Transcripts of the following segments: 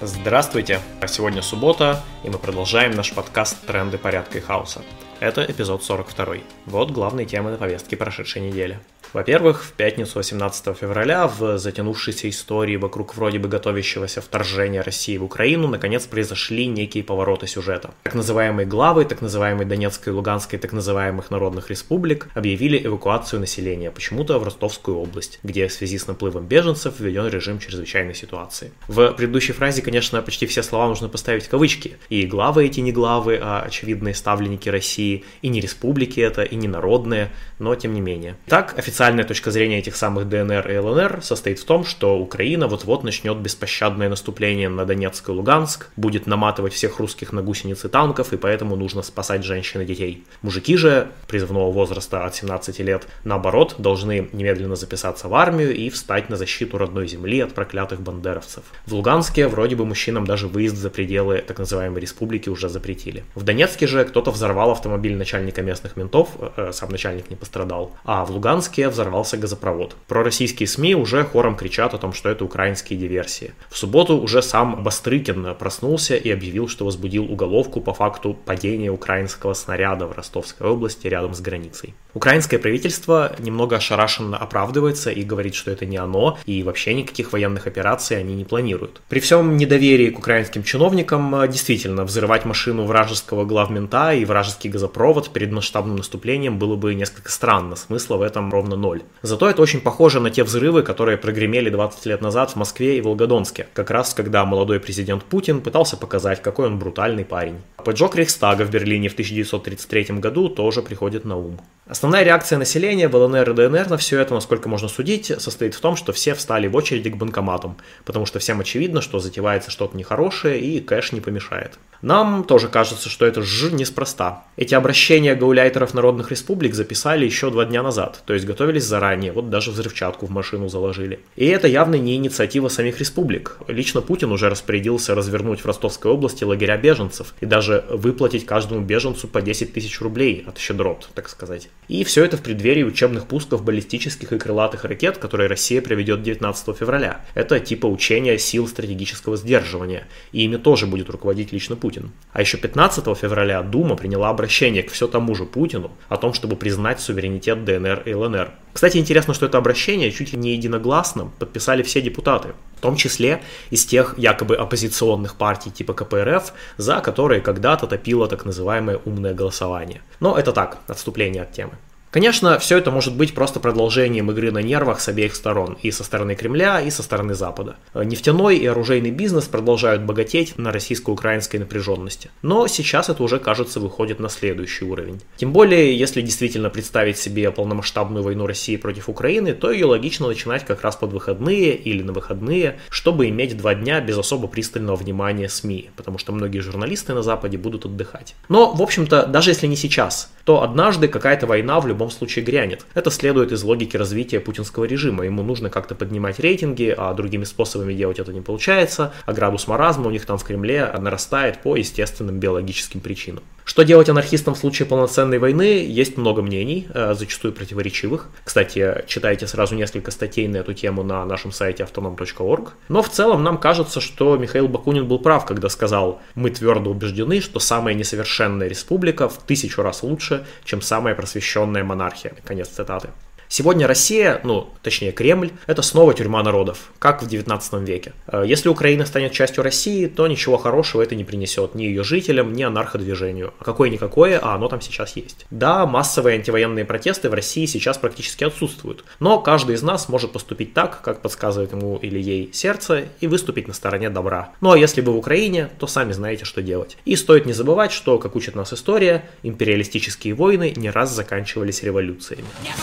Здравствуйте! Сегодня суббота, и мы продолжаем наш подкаст «Тренды порядка и хаоса». Это эпизод 42. Вот главные темы на повестке прошедшей недели. Во-первых, в пятницу 18 февраля в затянувшейся истории вокруг вроде бы готовящегося вторжения России в Украину наконец произошли некие повороты сюжета. Так называемые главы, так называемой Донецкой и Луганской, так называемых народных республик объявили эвакуацию населения почему-то в Ростовскую область, где в связи с наплывом беженцев введен режим чрезвычайной ситуации. В предыдущей фразе, конечно, почти все слова нужно поставить в кавычки. И главы эти не главы, а очевидные ставленники России, и не республики это, и не народные, но тем не менее. Так, официально официальная точка зрения этих самых ДНР и ЛНР состоит в том, что Украина вот-вот начнет беспощадное наступление на Донецк и Луганск, будет наматывать всех русских на гусеницы танков, и поэтому нужно спасать женщин и детей. Мужики же призывного возраста от 17 лет, наоборот, должны немедленно записаться в армию и встать на защиту родной земли от проклятых бандеровцев. В Луганске вроде бы мужчинам даже выезд за пределы так называемой республики уже запретили. В Донецке же кто-то взорвал автомобиль начальника местных ментов, э, сам начальник не пострадал, а в Луганске взорвался газопровод. Пророссийские СМИ уже хором кричат о том, что это украинские диверсии. В субботу уже сам Бастрыкин проснулся и объявил, что возбудил уголовку по факту падения украинского снаряда в Ростовской области рядом с границей. Украинское правительство немного ошарашенно оправдывается и говорит, что это не оно, и вообще никаких военных операций они не планируют. При всем недоверии к украинским чиновникам, э, действительно, взрывать машину вражеского главмента и вражеский газопровод перед масштабным наступлением было бы несколько странно, смысла в этом ровно ноль. Зато это очень похоже на те взрывы, которые прогремели 20 лет назад в Москве и Волгодонске, как раз когда молодой президент Путин пытался показать, какой он брутальный парень. Поджог Рейхстага в Берлине в 1933 году тоже приходит на ум. Основная реакция населения в ЛНР и ДНР на все это, насколько можно судить, состоит в том, что все встали в очереди к банкоматам, потому что всем очевидно, что затевается что-то нехорошее и кэш не помешает. Нам тоже кажется, что это ж неспроста. Эти обращения гауляйтеров народных республик записали еще два дня назад, то есть готовились заранее, вот даже взрывчатку в машину заложили. И это явно не инициатива самих республик. Лично Путин уже распорядился развернуть в Ростовской области лагеря беженцев и даже выплатить каждому беженцу по 10 тысяч рублей от щедрот, так сказать. И все это в преддверии учебных пусков баллистических и крылатых ракет, которые Россия проведет 19 февраля. Это типа учения сил стратегического сдерживания. И ими тоже будет руководить лично Путин. А еще 15 февраля Дума приняла обращение к все тому же Путину о том, чтобы признать суверенитет ДНР и ЛНР. Кстати, интересно, что это обращение чуть ли не единогласно подписали все депутаты, том числе из тех якобы оппозиционных партий типа КПРФ, за которые когда-то топило так называемое умное голосование. Но это так, отступление от темы. Конечно, все это может быть просто продолжением игры на нервах с обеих сторон, и со стороны Кремля, и со стороны Запада. Нефтяной и оружейный бизнес продолжают богатеть на российско-украинской напряженности. Но сейчас это уже, кажется, выходит на следующий уровень. Тем более, если действительно представить себе полномасштабную войну России против Украины, то ее логично начинать как раз под выходные или на выходные, чтобы иметь два дня без особо пристального внимания СМИ, потому что многие журналисты на Западе будут отдыхать. Но, в общем-то, даже если не сейчас, то однажды какая-то война в любом случае грянет. Это следует из логики развития путинского режима. Ему нужно как-то поднимать рейтинги, а другими способами делать это не получается, а градус маразма у них там в Кремле нарастает по естественным биологическим причинам. Что делать анархистам в случае полноценной войны, есть много мнений, э, зачастую противоречивых. Кстати, читайте сразу несколько статей на эту тему на нашем сайте autonom.org. Но в целом нам кажется, что Михаил Бакунин был прав, когда сказал, мы твердо убеждены, что самая несовершенная республика в тысячу раз лучше, чем самая просвещенная монархия. Конец цитаты. Сегодня Россия, ну, точнее Кремль, это снова тюрьма народов, как в 19 веке. Э, если Украина станет частью России, то ничего хорошего это не принесет ни ее жителям, ни анарходвижению. Какое-никакое, а оно там сейчас есть. Да, массовые антивоенные протесты в России сейчас практически отсутствуют, но каждый из нас может поступить так, как подсказывает ему или ей сердце, и выступить на стороне добра. Ну а если вы в Украине, то сами знаете, что делать. И стоит не забывать, что, как учит нас история, империалистические войны не раз заканчивались революциями. Нет,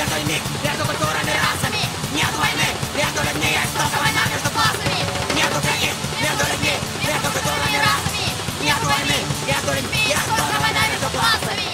Каждый миг между культурами расами Нет войны между людьми, есть только война между классами. Нет границ между людьми, между культурами расами Нет войны между людьми, есть только война между классами.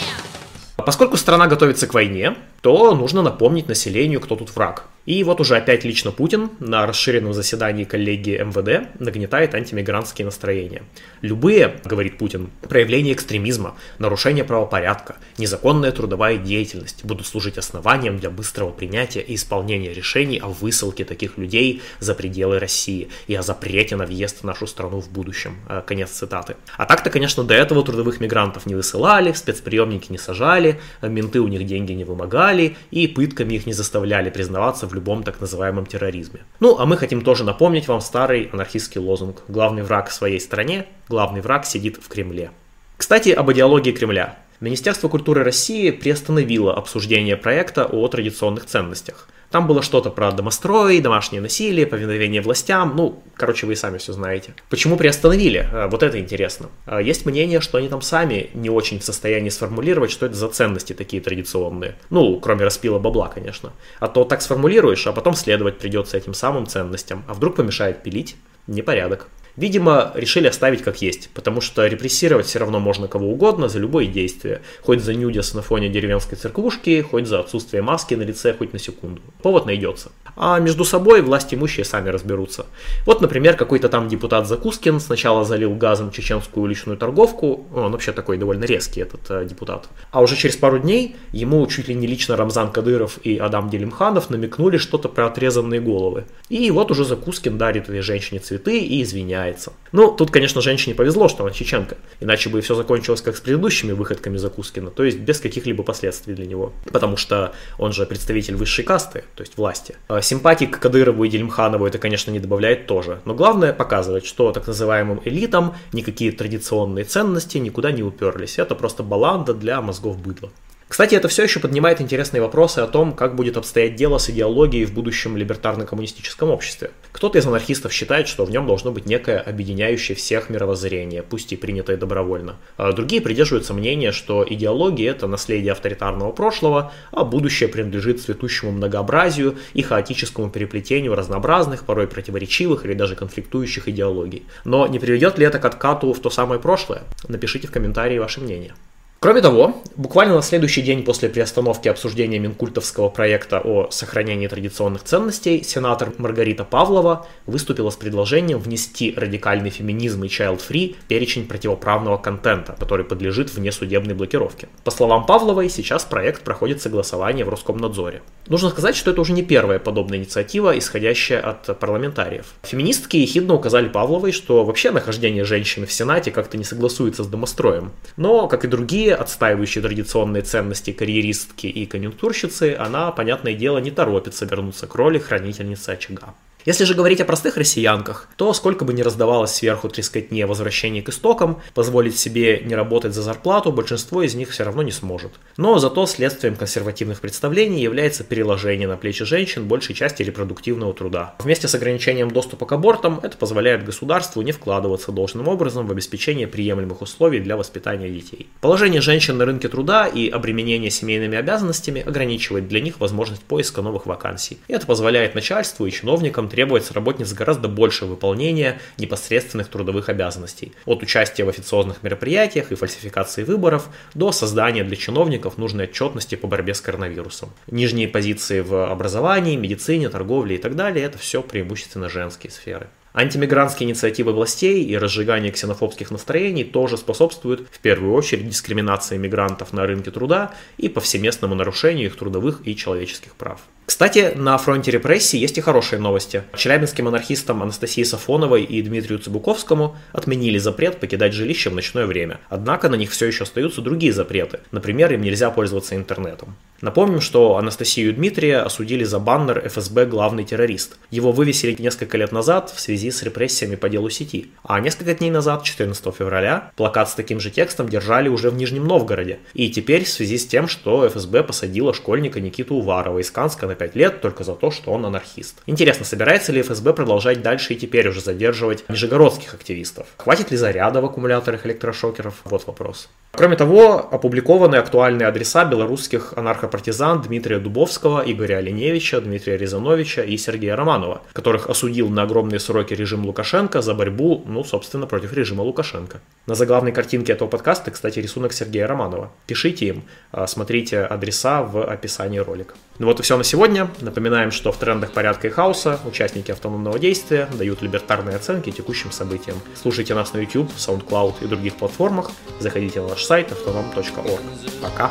Поскольку страна готовится к войне, то нужно напомнить населению, кто тут враг. И вот уже опять лично Путин на расширенном заседании коллегии МВД нагнетает антимигрантские настроения. Любые, говорит Путин, проявления экстремизма, нарушение правопорядка, незаконная трудовая деятельность будут служить основанием для быстрого принятия и исполнения решений о высылке таких людей за пределы России и о запрете на въезд в нашу страну в будущем. Э, конец цитаты. А так-то, конечно, до этого трудовых мигрантов не высылали, спецприемники не сажали, менты у них деньги не вымогали и пытками их не заставляли признаваться в любом так называемом терроризме. Ну, а мы хотим тоже напомнить вам старый анархистский лозунг «Главный враг в своей стране, главный враг сидит в Кремле». Кстати, об идеологии Кремля. Министерство культуры России приостановило обсуждение проекта о традиционных ценностях. Там было что-то про домострой, домашнее насилие, повиновение властям. Ну, короче, вы сами все знаете. Почему приостановили? Э, вот это интересно. Э, есть мнение, что они там сами не очень в состоянии сформулировать, что это за ценности такие традиционные. Ну, кроме распила бабла, конечно. А то так сформулируешь, а потом следовать придется этим самым ценностям. А вдруг помешает пилить? Непорядок. Видимо, решили оставить как есть, потому что репрессировать все равно можно кого угодно за любое действие, хоть за нюдис на фоне деревенской церквушки, хоть за отсутствие маски на лице, хоть на секунду. Повод найдется. А между собой власть имущие сами разберутся. Вот, например, какой-то там депутат Закускин сначала залил газом чеченскую уличную торговку, он вообще такой довольно резкий этот э, депутат, а уже через пару дней ему чуть ли не лично Рамзан Кадыров и Адам Делимханов намекнули что-то про отрезанные головы. И вот уже Закускин дарит этой женщине цветы и извиняется. Ну, тут, конечно, женщине повезло, что она чеченка, иначе бы все закончилось как с предыдущими выходками Закускина, то есть без каких-либо последствий для него, потому что он же представитель высшей касты, то есть власти. Симпатии к Кадырову и Дельмханову это, конечно, не добавляет тоже, но главное показывать, что так называемым элитам никакие традиционные ценности никуда не уперлись, это просто баланда для мозгов быдла. Кстати, это все еще поднимает интересные вопросы о том, как будет обстоять дело с идеологией в будущем либертарно-коммунистическом обществе. Кто-то из анархистов считает, что в нем должно быть некое объединяющее всех мировоззрение, пусть и принятое добровольно. А другие придерживаются мнения, что идеология – это наследие авторитарного прошлого, а будущее принадлежит цветущему многообразию и хаотическому переплетению разнообразных, порой противоречивых или даже конфликтующих идеологий. Но не приведет ли это к откату в то самое прошлое? Напишите в комментарии ваше мнение. Кроме того, буквально на следующий день после приостановки обсуждения Минкультовского проекта о сохранении традиционных ценностей, сенатор Маргарита Павлова выступила с предложением внести радикальный феминизм и child-free перечень противоправного контента, который подлежит внесудебной блокировке. По словам Павловой, сейчас проект проходит согласование в Роскомнадзоре. Нужно сказать, что это уже не первая подобная инициатива, исходящая от парламентариев. Феминистки ехидно указали Павловой, что вообще нахождение женщины в Сенате как-то не согласуется с домостроем. Но, как и другие другие, отстаивающие традиционные ценности карьеристки и конъюнктурщицы, она, понятное дело, не торопится вернуться к роли хранительницы очага. Если же говорить о простых россиянках, то сколько бы ни раздавалось сверху трескотни о возвращении к истокам, позволить себе не работать за зарплату большинство из них все равно не сможет. Но зато следствием консервативных представлений является переложение на плечи женщин большей части репродуктивного труда. Вместе с ограничением доступа к абортам это позволяет государству не вкладываться должным образом в обеспечение приемлемых условий для воспитания детей. Положение женщин на рынке труда и обременение семейными обязанностями ограничивает для них возможность поиска новых вакансий. И это позволяет начальству и чиновникам требует с работниц гораздо больше выполнения непосредственных трудовых обязанностей. От участия в официозных мероприятиях и фальсификации выборов до создания для чиновников нужной отчетности по борьбе с коронавирусом. Нижние позиции в образовании, медицине, торговле и так далее – это все преимущественно женские сферы. Антимигрантские инициативы властей и разжигание ксенофобских настроений тоже способствуют в первую очередь дискриминации мигрантов на рынке труда и повсеместному нарушению их трудовых и человеческих прав. Кстати, на фронте репрессий есть и хорошие новости. Челябинским анархистам Анастасии Сафоновой и Дмитрию Цыбуковскому отменили запрет покидать жилище в ночное время. Однако на них все еще остаются другие запреты. Например, им нельзя пользоваться интернетом. Напомним, что Анастасию и Дмитрия осудили за баннер ФСБ «Главный террорист». Его вывесили несколько лет назад в связи с репрессиями по делу сети. А несколько дней назад, 14 февраля, плакат с таким же текстом держали уже в Нижнем Новгороде. И теперь в связи с тем, что ФСБ посадила школьника Никиту Уварова из Канска на 5 лет только за то, что он анархист. Интересно, собирается ли ФСБ продолжать дальше и теперь уже задерживать нижегородских активистов? Хватит ли заряда в аккумуляторах электрошокеров? Вот вопрос. Кроме того, опубликованы актуальные адреса белорусских анархопартизан Дмитрия Дубовского, Игоря Оленевича, Дмитрия Рязановича и Сергея Романова, которых осудил на огромные сроки режим Лукашенко за борьбу, ну, собственно, против режима Лукашенко. На заглавной картинке этого подкаста, кстати, рисунок Сергея Романова. Пишите им, а, смотрите адреса в описании ролика. Ну вот и все на сегодня. Напоминаем, что в трендах порядка и хаоса участники автономного действия дают либертарные оценки текущим событиям. Слушайте нас на YouTube, SoundCloud и других платформах. Заходите на наш сайт autonom.org. Пока!